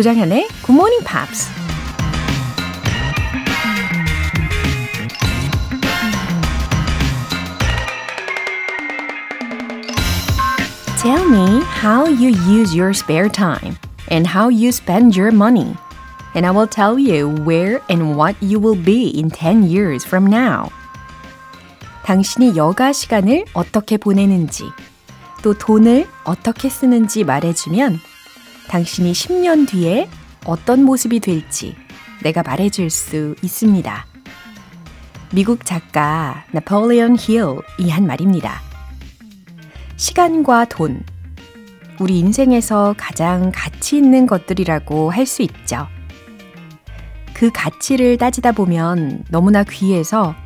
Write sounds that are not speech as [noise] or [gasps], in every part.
조장현의 Good Morning Pops. Tell me how you use your spare time and how you spend your money. And I will tell you where and what you will be in 10 years from now. 당신이 여가 시간을 어떻게 보내는지, 또 돈을 어떻게 쓰는지 말해주면 당신이 10년 뒤에 어떤 모습이 될지 내가 말해줄 수 있습니다. 미국 작가 나폴레온 힐이 한 말입니다. 시간과 돈, 우리 인생에서 가장 가치 있는 것들이라고 할 수 있죠. 그 가치를 따지다 보면 너무나 귀해서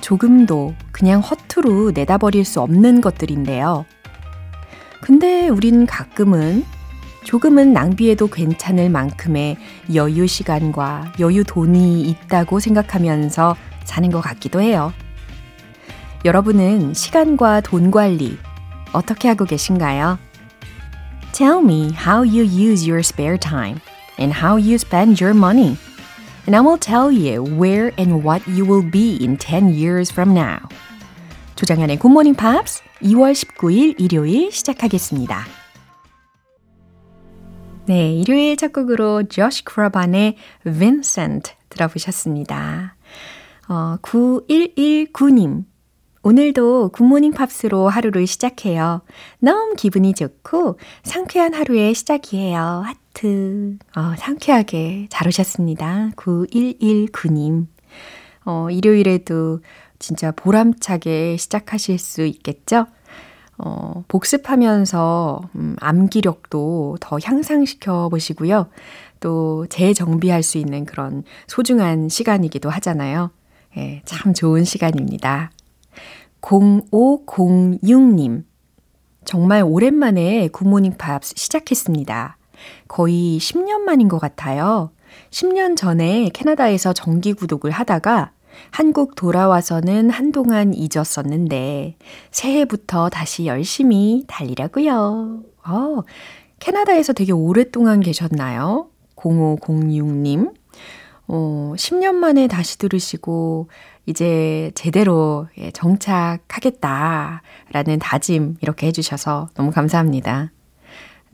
조금도 그냥 허투루 내다버릴 수 없는 것들인데요. 근데 우린 가끔은 조금은 낭비해도 괜찮을 만큼의 여유 시간과 여유 돈이 있다고 생각하면서 사는 것 같기도 해요. 여러분은 시간과 돈 관리 어떻게 하고 계신가요? Tell me how you use your spare time and how you spend your money. And I will tell you where and what you will be in 10 years from now. 조장현의 Morning Pops 2월 19일 일요일 시작하겠습니다. 네, 일요일 첫 곡으로 조시 크로반의 Vincent 들어보셨습니다. 어, 9119님. 오늘도 굿모닝 팝스로 하루를 시작해요. 너무 기분이 좋고 상쾌한 하루의 시작이에요. 하트. 어, 상쾌하게 잘 오셨습니다. 9119님. 어, 일요일에도 진짜 보람차게 시작하실 수 있겠죠? 어, 복습하면서 음, 암기력도 더 향상시켜 보시고요. 또 재정비할 수 있는 그런 소중한 시간이기도 하잖아요. 예, 참 좋은 시간입니다. 0506님. 정말 오랜만에 굿모닝 팝스 시작했습니다. 거의 10년 만인 것 같아요. 10년 전에 캐나다에서 정기 구독을 하다가 한국 돌아와서는 한동안 잊었었는데 새해부터 다시 열심히 달리려고요. 어, 캐나다에서 되게 오랫동안 계셨나요? 0506님. 어, 10년 만에 다시 들으시고 이제 제대로 예, 정착하겠다라는 다짐 이렇게 해주셔서 너무 감사합니다.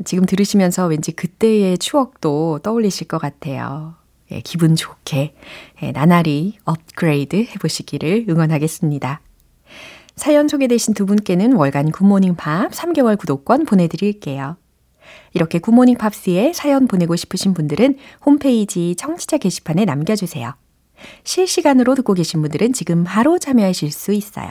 지금 들으시면서 왠지 그때의 추억도 떠올리실 것 같아요. 예, 기분 좋게 예, 나날이 업그레이드 해보시기를 응원하겠습니다. 사연 소개되신 두 분께는 월간 굿모닝 팝스 3개월 구독권 보내드릴게요. 이렇게 굿모닝 팝스에 사연 보내고 싶으신 분들은 홈페이지 청취자 게시판에 남겨주세요. 실시간으로 듣고 계신 분들은 지금 바로 참여하실 수 있어요.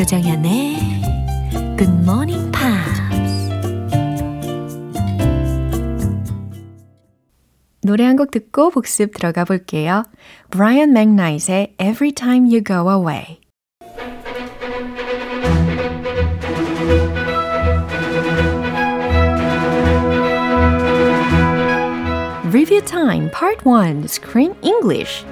조정현의 굿모닝 팝스 노래 한 곡 듣고 복습 들어가 볼게요. Brian McKnight의 Every Time You Go Away Review Time Part 1 Screen English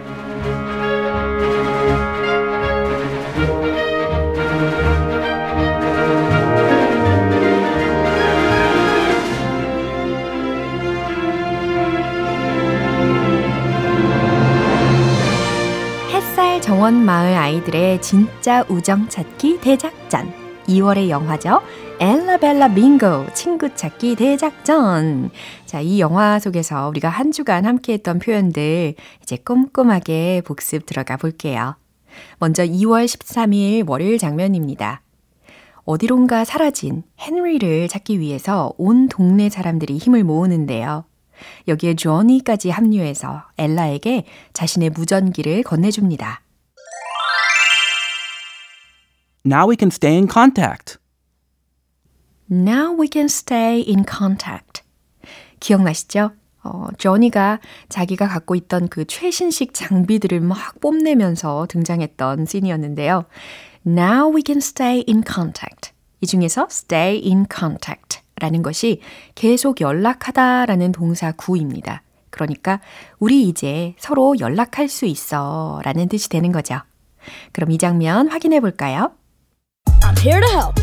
정원 마을 아이들의 진짜 우정 찾기 대작전 2월의 영화죠. 엘라벨라 빙고 친구 찾기 대작전. 자, 이 영화 속에서 우리가 한 주간 함께 했던 표현들 이제 꼼꼼하게 복습 들어가 볼게요. 먼저 2월 13일 월요일 장면입니다. 어디론가 사라진 헨리를 찾기 위해서 온 동네 사람들이 힘을 모으는데요. 여기에 조니까지 합류해서 엘라에게 자신의 무전기를 건네줍니다. Now we can stay in contact. Now we can stay in contact. 기억나시죠? 어, 조니가 자기가 갖고 있던 그 최신식 장비들을 막 뽐내면서 등장했던 씬이었는데요. Now we can stay in contact. 이 중에서 stay in contact 라는 것이 계속 연락하다 라는 동사 구입니다. 그러니까 우리 이제 서로 연락할 수 있어 라는 뜻이 되는 거죠. 그럼 이 장면 확인해 볼까요? I'm here to help.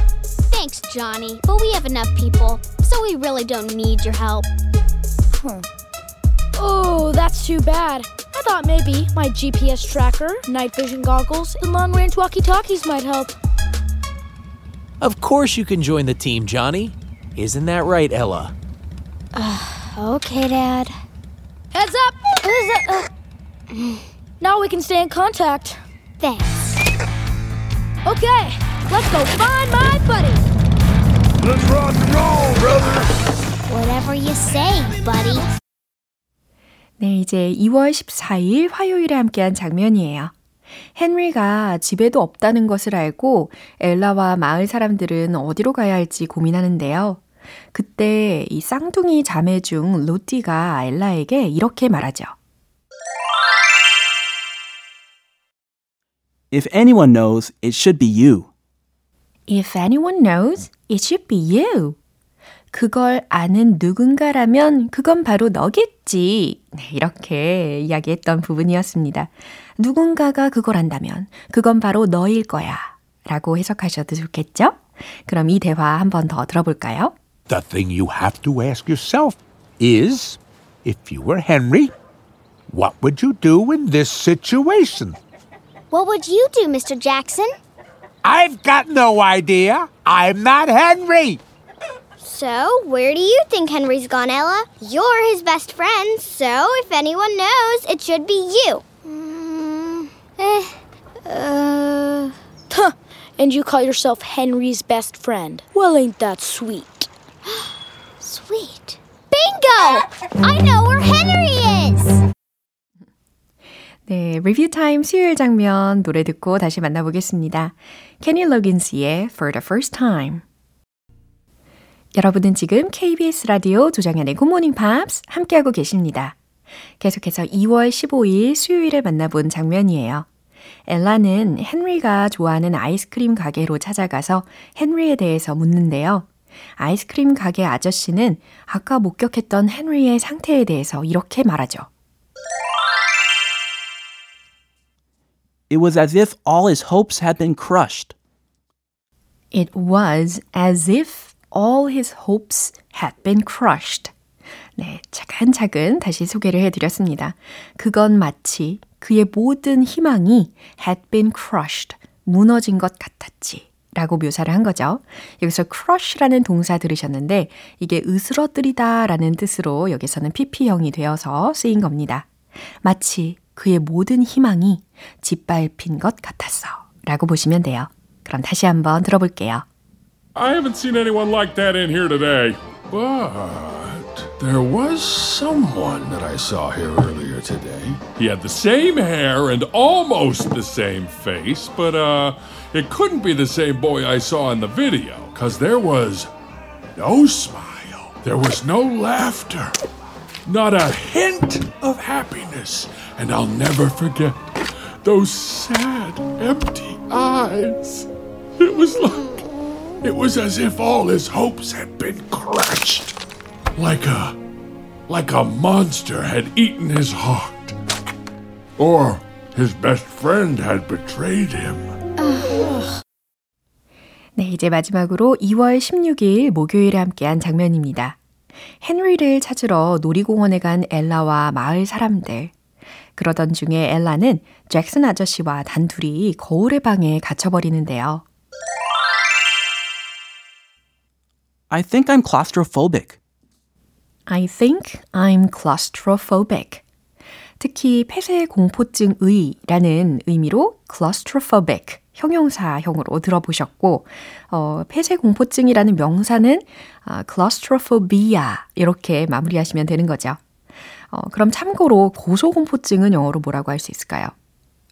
Thanks, Johnny, but we have enough people, so we really don't need your help. Oh, that's too bad. I thought maybe my GPS tracker, night vision goggles, and long range walkie talkies might help. Of course you can join the team, Johnny. Isn't that right, Ella? Okay, Dad. Heads up! Heads up! Uh, now we can stay in contact. Thanks. Okay, let's go find my buddy. Let's rock and roll, brother. Whatever you say, buddy. 네, 이제 2월 14일 화요일에 함께한 장면이에요. 헨리가 집에도 없다는 것을 알고 엘라와 마을 사람들은 어디로 가야 할지 고민하는데요. 그때 이 쌍둥이 자매 중 로띠가 엘라에게 이렇게 말하죠. If anyone knows, it should be you. If anyone knows, it should be you. 그걸 아는 누군가라면 그건 바로 너겠지. 네, 이렇게 이야기했던 부분이었습니다. 누군가가 그걸 안다면 그건 바로 너일 거야. 라고 해석하셔도 좋겠죠? 그럼 이 대화 한 번 더 들어볼까요? The thing you have to ask yourself is if you were Henry, what would you do in this situation? What would you do, Mr. Jackson? I've got no idea. I'm not Henry. So, where do you think Henry's gone, Ella? You're his best friend, so if anyone knows, it should be you. Mm, eh, uh, Huh, and you call yourself Henry's best friend. Well, ain't that sweet? [gasps] sweet. Bingo! I know where 네, 리뷰 타임 수요일 장면 노래 듣고 다시 만나보겠습니다. 케니 로긴스의 For the First Time. 여러분은 지금 KBS 라디오 조정현의 Good Morning Pops 함께하고 계십니다. 계속해서 2월 15일 수요일에 만나본 장면이에요. 엘라는 헨리가 좋아하는 아이스크림 가게로 찾아가서 헨리에 대해서 묻는데요. 아이스크림 가게 아저씨는 아까 목격했던 헨리의 상태에 대해서 이렇게 말하죠. It was as if all his hopes had been crushed. It was as if all his hopes had been crushed. 네, 차근차근 다시 소개를 해드렸습니다. 그건 마치 그의 모든 희망이 had been crushed, 무너진 것 같았지. 라고 묘사를 한 거죠. 여기서 crush라는 동사 들으셨는데 이게 으스러뜨리다 라는 뜻으로 여기서는 PP형이 되어서 쓰인 겁니다. 마치 그의 모든 희망이 짓밟힌 것 같았어. 라고 보시면 돼요. 그럼 다시 한번 들어볼게요. I haven't seen anyone like that in here today. But there was someone that I saw here earlier today. He had the same hair and almost the same face, but uh, it couldn't be the same boy I saw in the video, because there was no smile, there was no laughter, not a hint of happiness, and I'll never forget those sad, empty eyes. It was like. It was as if all his hopes had been crushed. Like a. like a monster had eaten his heart. Or his best friend had betrayed him. 네, 이제 마지막으로 2월 16일 목요일에 함께한 장면입니다. 헨리를 찾으러 놀이공원에 간 엘라와 마을 사람들. 그러던 중에 엘라는 잭슨 아저씨와 단둘이 거울의 방에 갇혀버리는데요. I think I'm claustrophobic. I think I'm claustrophobic. 특히 폐쇄 공포증의라는 의미로 claustrophobic 형용사형으로 들어보셨고 어, 폐쇄 공포증이라는 명사는 아, claustrophobia 이렇게 마무리하시면 되는 거죠. 어, 그럼 참고로 고소공포증은 영어로 뭐라고 할 수 있을까요?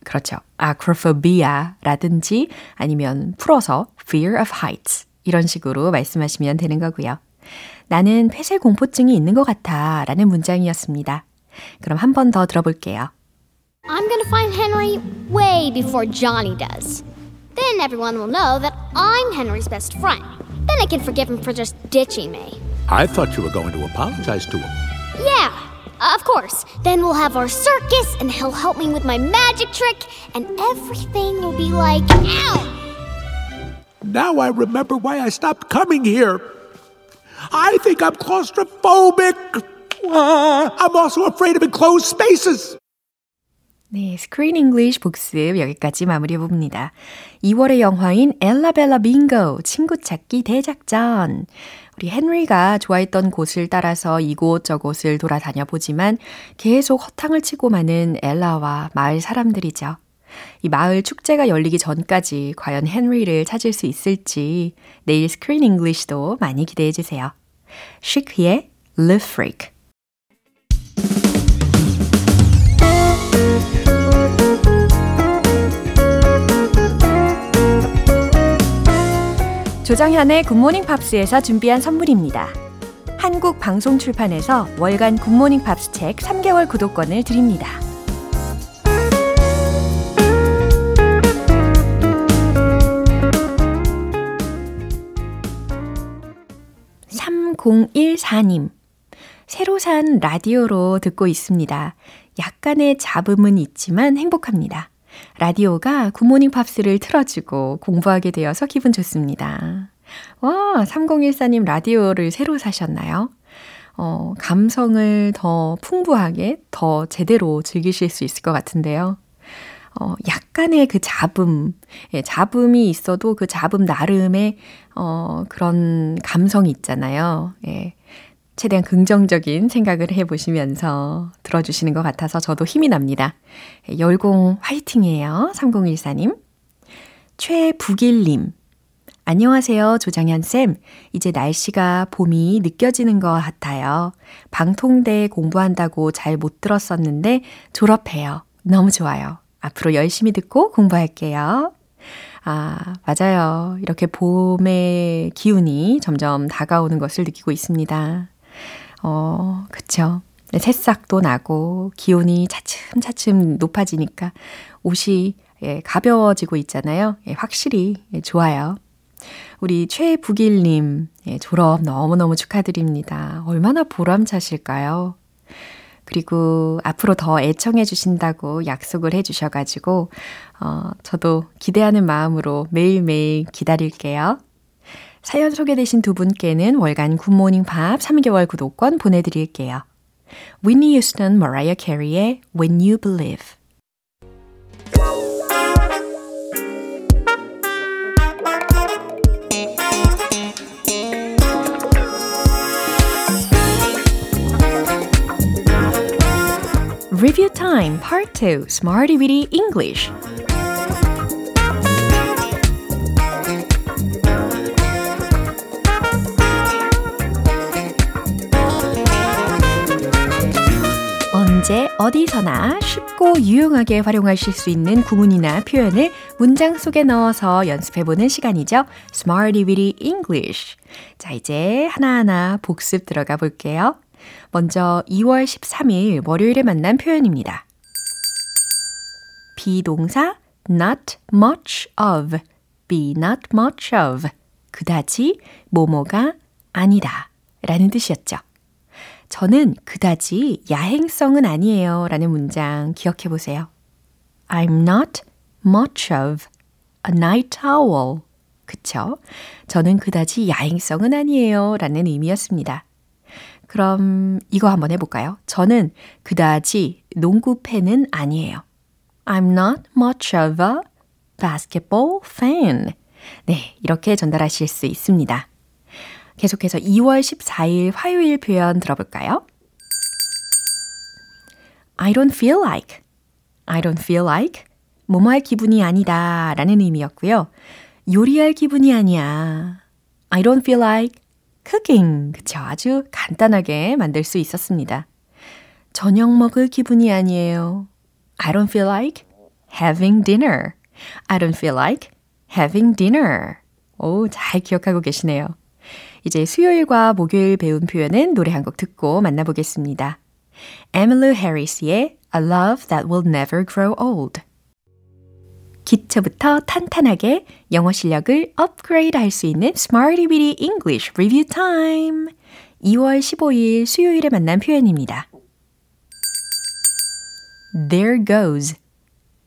그렇죠. acrophobia라든지 아니면 풀어서 fear of heights 이런 식으로 말씀하시면 되는 거고요. 나는 폐쇄 공포증이 있는 것 같아 라는 문장이었습니다. 그럼 한 번 더 들어볼게요. I'm gonna find Henry way before Johnny does. Then everyone will know that I'm Henry's best friend. Then I can forgive him for just ditching me. I thought you were going to apologize to him. Yeah, of course. Then we'll have our circus, and he'll help me with my magic trick, and everything will be like, ow! Now I remember why I stopped coming here. I think I'm claustrophobic. Uh, I'm also afraid of enclosed spaces. 네, 스크린 잉글리쉬 복습 여기까지 마무리해 봅니다. 2월의 영화인 엘라벨라 빙고 친구 찾기 대작전. 우리 헨리가 좋아했던 곳을 따라서 이곳저곳을 돌아다녀 보지만 계속 허탕을 치고 마는 엘라와 마을 사람들이죠. 이 마을 축제가 열리기 전까지 과연 헨리를 찾을 수 있을지 내일 스크린 English도 많이 기대해 주세요. 시크의 Le Freak 조정현의 굿모닝 팝스에서 준비한 선물입니다. 한국 방송 출판에서 월간 굿모닝 팝스 책 3개월 구독권을 드립니다. (3014님) 새로 산 라디오로 듣고 있습니다. 약간의 잡음은 있지만 행복합니다. 라디오가 굿모닝 팝스를 틀어주고 공부하게 되어서 기분 좋습니다. 와, 3014님 라디오를 새로 사셨나요? 어, 감성을 더 풍부하게, 더 제대로 즐기실 수 있을 것 같은데요. 어, 약간의 그 잡음, 예, 잡음이 있어도 그 잡음 나름의, 어, 그런 감성이 있잖아요. 예. 최대한 긍정적인 생각을 해보시면서 들어주시는 것 같아서 저도 힘이 납니다. 열공 화이팅이에요. 3014님. 최북일님. 안녕하세요, 조정현쌤. 이제 날씨가 봄이 느껴지는 것 같아요. 방통대 공부한다고 잘 못 들었었는데 졸업해요. 너무 좋아요. 앞으로 열심히 듣고 공부할게요. 아, 맞아요. 이렇게 봄의 기운이 점점 다가오는 것을 느끼고 있습니다. 어, 그쵸. 새싹도 나고 기온이 차츰차츰 높아지니까 옷이 예, 가벼워지고 있잖아요. 예, 확실히 예, 좋아요. 우리 최북일님 예, 졸업 너무너무 축하드립니다. 얼마나 보람차실까요? 그리고 앞으로 더 애청해 주신다고 약속을 해 주셔가지고, 어, 저도 기대하는 마음으로 매일매일 기다릴게요. 사연 소개되신 두 분께는 월간 굿모닝 팝 3개월 구독권 보내드릴게요. Whitney Houston, Mariah Carey의 When You Believe Review Time Part 2 Smarty Weedy English 언제 어디서나 쉽고 유용하게 활용하실 수 있는 구문이나 표현을 문장 속에 넣어서 연습해보는 시간이죠. Smarty Weedy English. 자, 이제 하나하나 복습 들어가 볼게요. 먼저 2월 13일 월요일에 만난 표현입니다. 비동사 not much of, be not much of. 그다지 뭐뭐가 아니다 라는 뜻이었죠. 저는 그다지 야행성은 아니에요 라는 문장 기억해 보세요. I'm not much of a night owl. 그쵸? 저는 그다지 야행성은 아니에요 라는 의미였습니다. 그럼 이거 한번 해볼까요? 저는 그다지 농구 팬은 아니에요. I'm not much of a basketball fan. 네, 이렇게 전달하실 수 있습니다. 계속해서 2월 14일 화요일 표현 들어볼까요? I don't feel like. I don't feel like. 뭐뭐할 기분이 아니다 라는 의미였고요. 요리할 기분이 아니야. I don't feel like cooking. 그쵸. 아주 간단하게 만들 수 있었습니다. 저녁 먹을 기분이 아니에요. I don't feel like having dinner. I don't feel like having dinner. 오, 잘 기억하고 계시네요. 이제 수요일과 목요일 배운 표현은 노래 한 곡 듣고 만나보겠습니다. Emmylou Harris의 A Love That Will Never Grow Old. 기초부터 탄탄하게 영어 실력을 업그레이드 할 수 있는 Smarty Bitty English Review Time. 2월 15일 수요일에 만난 표현입니다. There goes.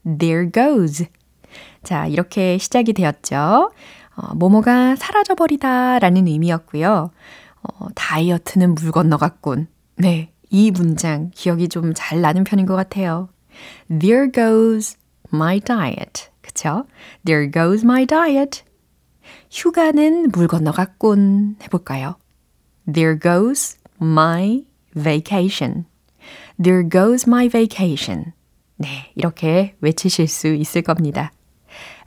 There goes. 자, 이렇게 시작이 되었죠. 어, 뭐뭐가 사라져버리다 라는 의미였고요. 어, 다이어트는 물 건너갔군. 네, 이 문장 기억이 좀 잘 나는 편인 것 같아요. There goes my diet. 그쵸? There goes my diet. 휴가는 물 건너갔군. 해볼까요? There goes my vacation. There goes my vacation. 네, 이렇게 외치실 수 있을 겁니다.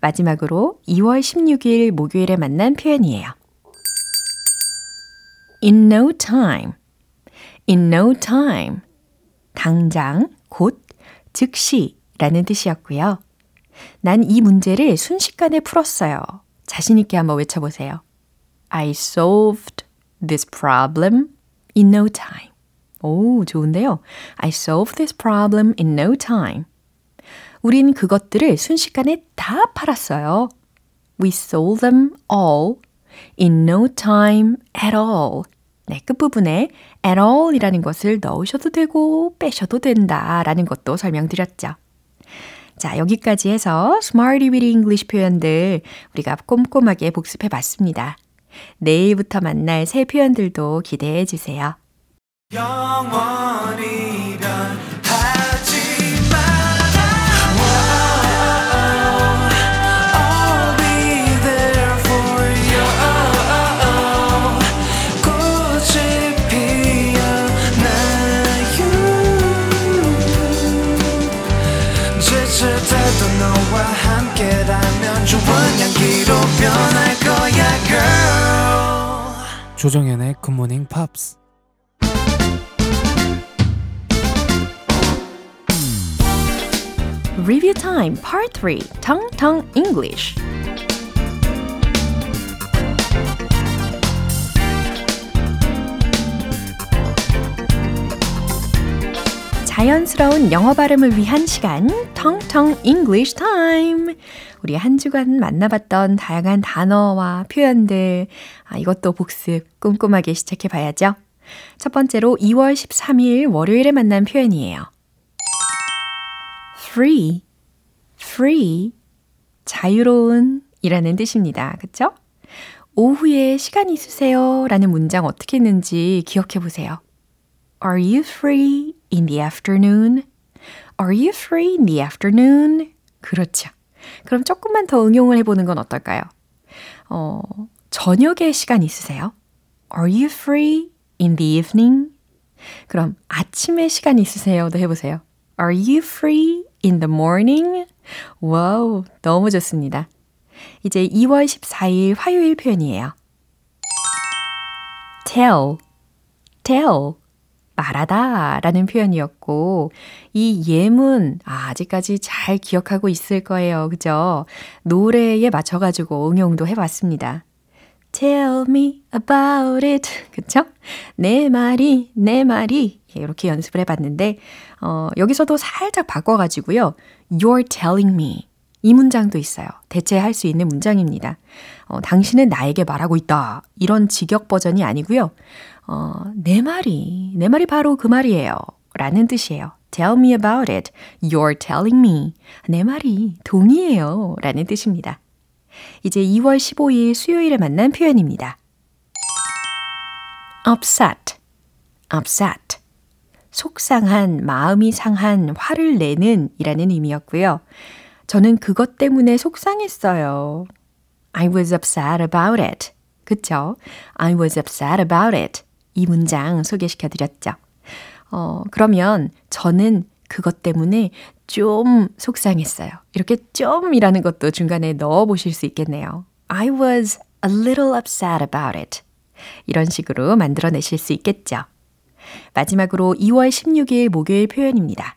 마지막으로 2월 16일 목요일에 만난 표현이에요. In no time. In no time. 당장, 곧, 즉시 라는 뜻이었고요. 난 이 문제를 순식간에 풀었어요. 자신있게 한번 외쳐보세요. I solved this problem in no time. 오, 좋은데요. I solved this problem in no time. 우린 그것들을 순식간에 다 팔았어요. We sold them all in no time at all. 네, 끝부분에 at all 이라는 것을 넣으셔도 되고 빼셔도 된다 라는 것도 설명드렸죠. 자, 여기까지 해서 Smarty with English 표현들 우리가 꼼꼼하게 복습해 봤습니다. 내일부터 만날 새 표현들도 기대해 주세요. 영원히 조정연의 굿모닝 팝스 Review Time Part 3 Tongue Tongue English 자연스러운 영어 발음을 위한 시간 Tongue English Time 우리 한 주간 만나봤던 다양한 단어와 표현들 아, 이것도 복습 꼼꼼하게 시작해 봐야죠. 첫 번째로 2월 13일 월요일에 만난 표현이에요. free, free, 자유로운 이라는 뜻입니다. 그쵸? 오후에 시간 있으세요? 라는 문장 어떻게 했는지 기억해 보세요. Are you free in the afternoon? Are you free in the afternoon? 그렇죠. 그럼 조금만 더 응용을 해보는 건 어떨까요? 어, 저녁에 시간 있으세요? Are you free in the evening? 그럼 아침에 시간 있으세요?도 해보세요. Are you free in the morning? 와우, 너무 좋습니다. 이제 2월 14일 화요일 표현이에요. tell, tell, 말하다 라는 표현이었고, 이 예문, 아, 아직까지 잘 기억하고 있을 거예요. 그죠? 노래에 맞춰가지고 응용도 해봤습니다. Tell me about it. 그쵸? 내 말이, 내 말이. 이렇게 연습을 해봤는데, 어, 여기서도 살짝 바꿔가지고요. You're telling me. 이 문장도 있어요. 대체할 수 있는 문장입니다. 어, 당신은 나에게 말하고 있다. 이런 직역 버전이 아니고요. 어, 내 말이, 내 말이 바로 그 말이에요. 라는 뜻이에요. Tell me about it. You're telling me. 내 말이 동의해요. 라는 뜻입니다. 이제 2월 15일 수요일에 만난 표현입니다. upset, upset. 속상한, 마음이 상한, 화를 내는 이라는 의미였고요. 저는 그것 때문에 속상했어요. I was upset about it. 그쵸? I was upset about it. 이 문장 소개시켜 드렸죠. 어, 그러면 저는 그것 때문에 좀 속상했어요. 이렇게 좀이라는 것도 중간에 넣어 보실 수 있겠네요. I was a little upset about it. 이런 식으로 만들어 내실 수 있겠죠. 마지막으로 2월 16일 목요일 표현입니다.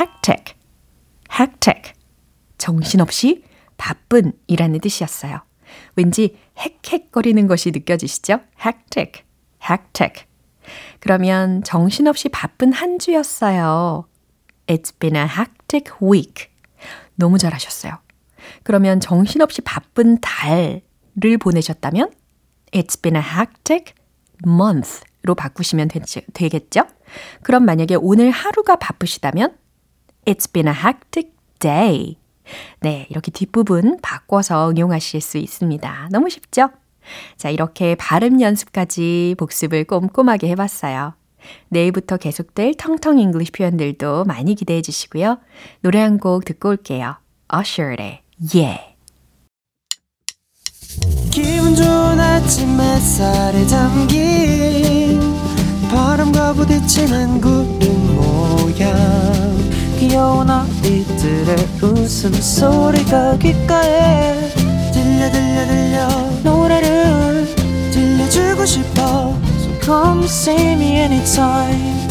hectic, hectic. 정신없이 바쁜 이라는 뜻이었어요. 왠지 헥헥거리는 것이 느껴지시죠? hectic, hectic. 그러면 정신없이 바쁜 한 주였어요. It's been a hectic week. 너무 잘하셨어요. 그러면 정신없이 바쁜 달을 보내셨다면 It's been a hectic month로 바꾸시면 되 겠죠? 그럼 만약에 오늘 하루가 바쁘시다면 It's been a hectic day. 네, 이렇게 뒷부분 바꿔서 응용하실 수 있습니다. 너무 쉽죠? 자, 이렇게 발음 연습까지 복습을 꼼꼼하게 해봤어요. 내일부터 계속될 텅텅 English 표현들도 많이 기대해 주시고요. 노래 한 곡 듣고 올게요. Usher의 Yeah. 기분 좋은 아침 햇살에 담긴 바람과 부딪히는 구름 모양 귀여운 아이들의 웃음소리가 귓가에 들려 들려 들려 노래를 들려주고 싶어 So come see me anytime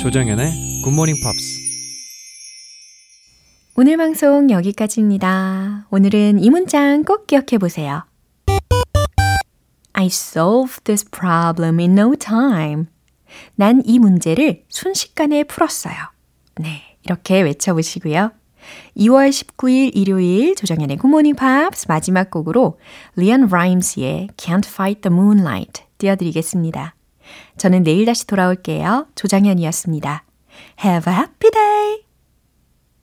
조정연의 굿모닝 팝스 오늘 방송 여기까지입니다. 오늘은 이 문장 꼭 기억해 보세요. I solved this problem in no time. 난 이 문제를 순식간에 풀었어요. 네, 이렇게 외쳐보시고요. 2월 19일 일요일 조정현의 굿모닝 팝스 마지막 곡으로 리안 라임스의 Can't Fight the Moonlight 띄워드리겠습니다. 저는 내일 다시 돌아올게요. 조정현이었습니다. Have a happy day!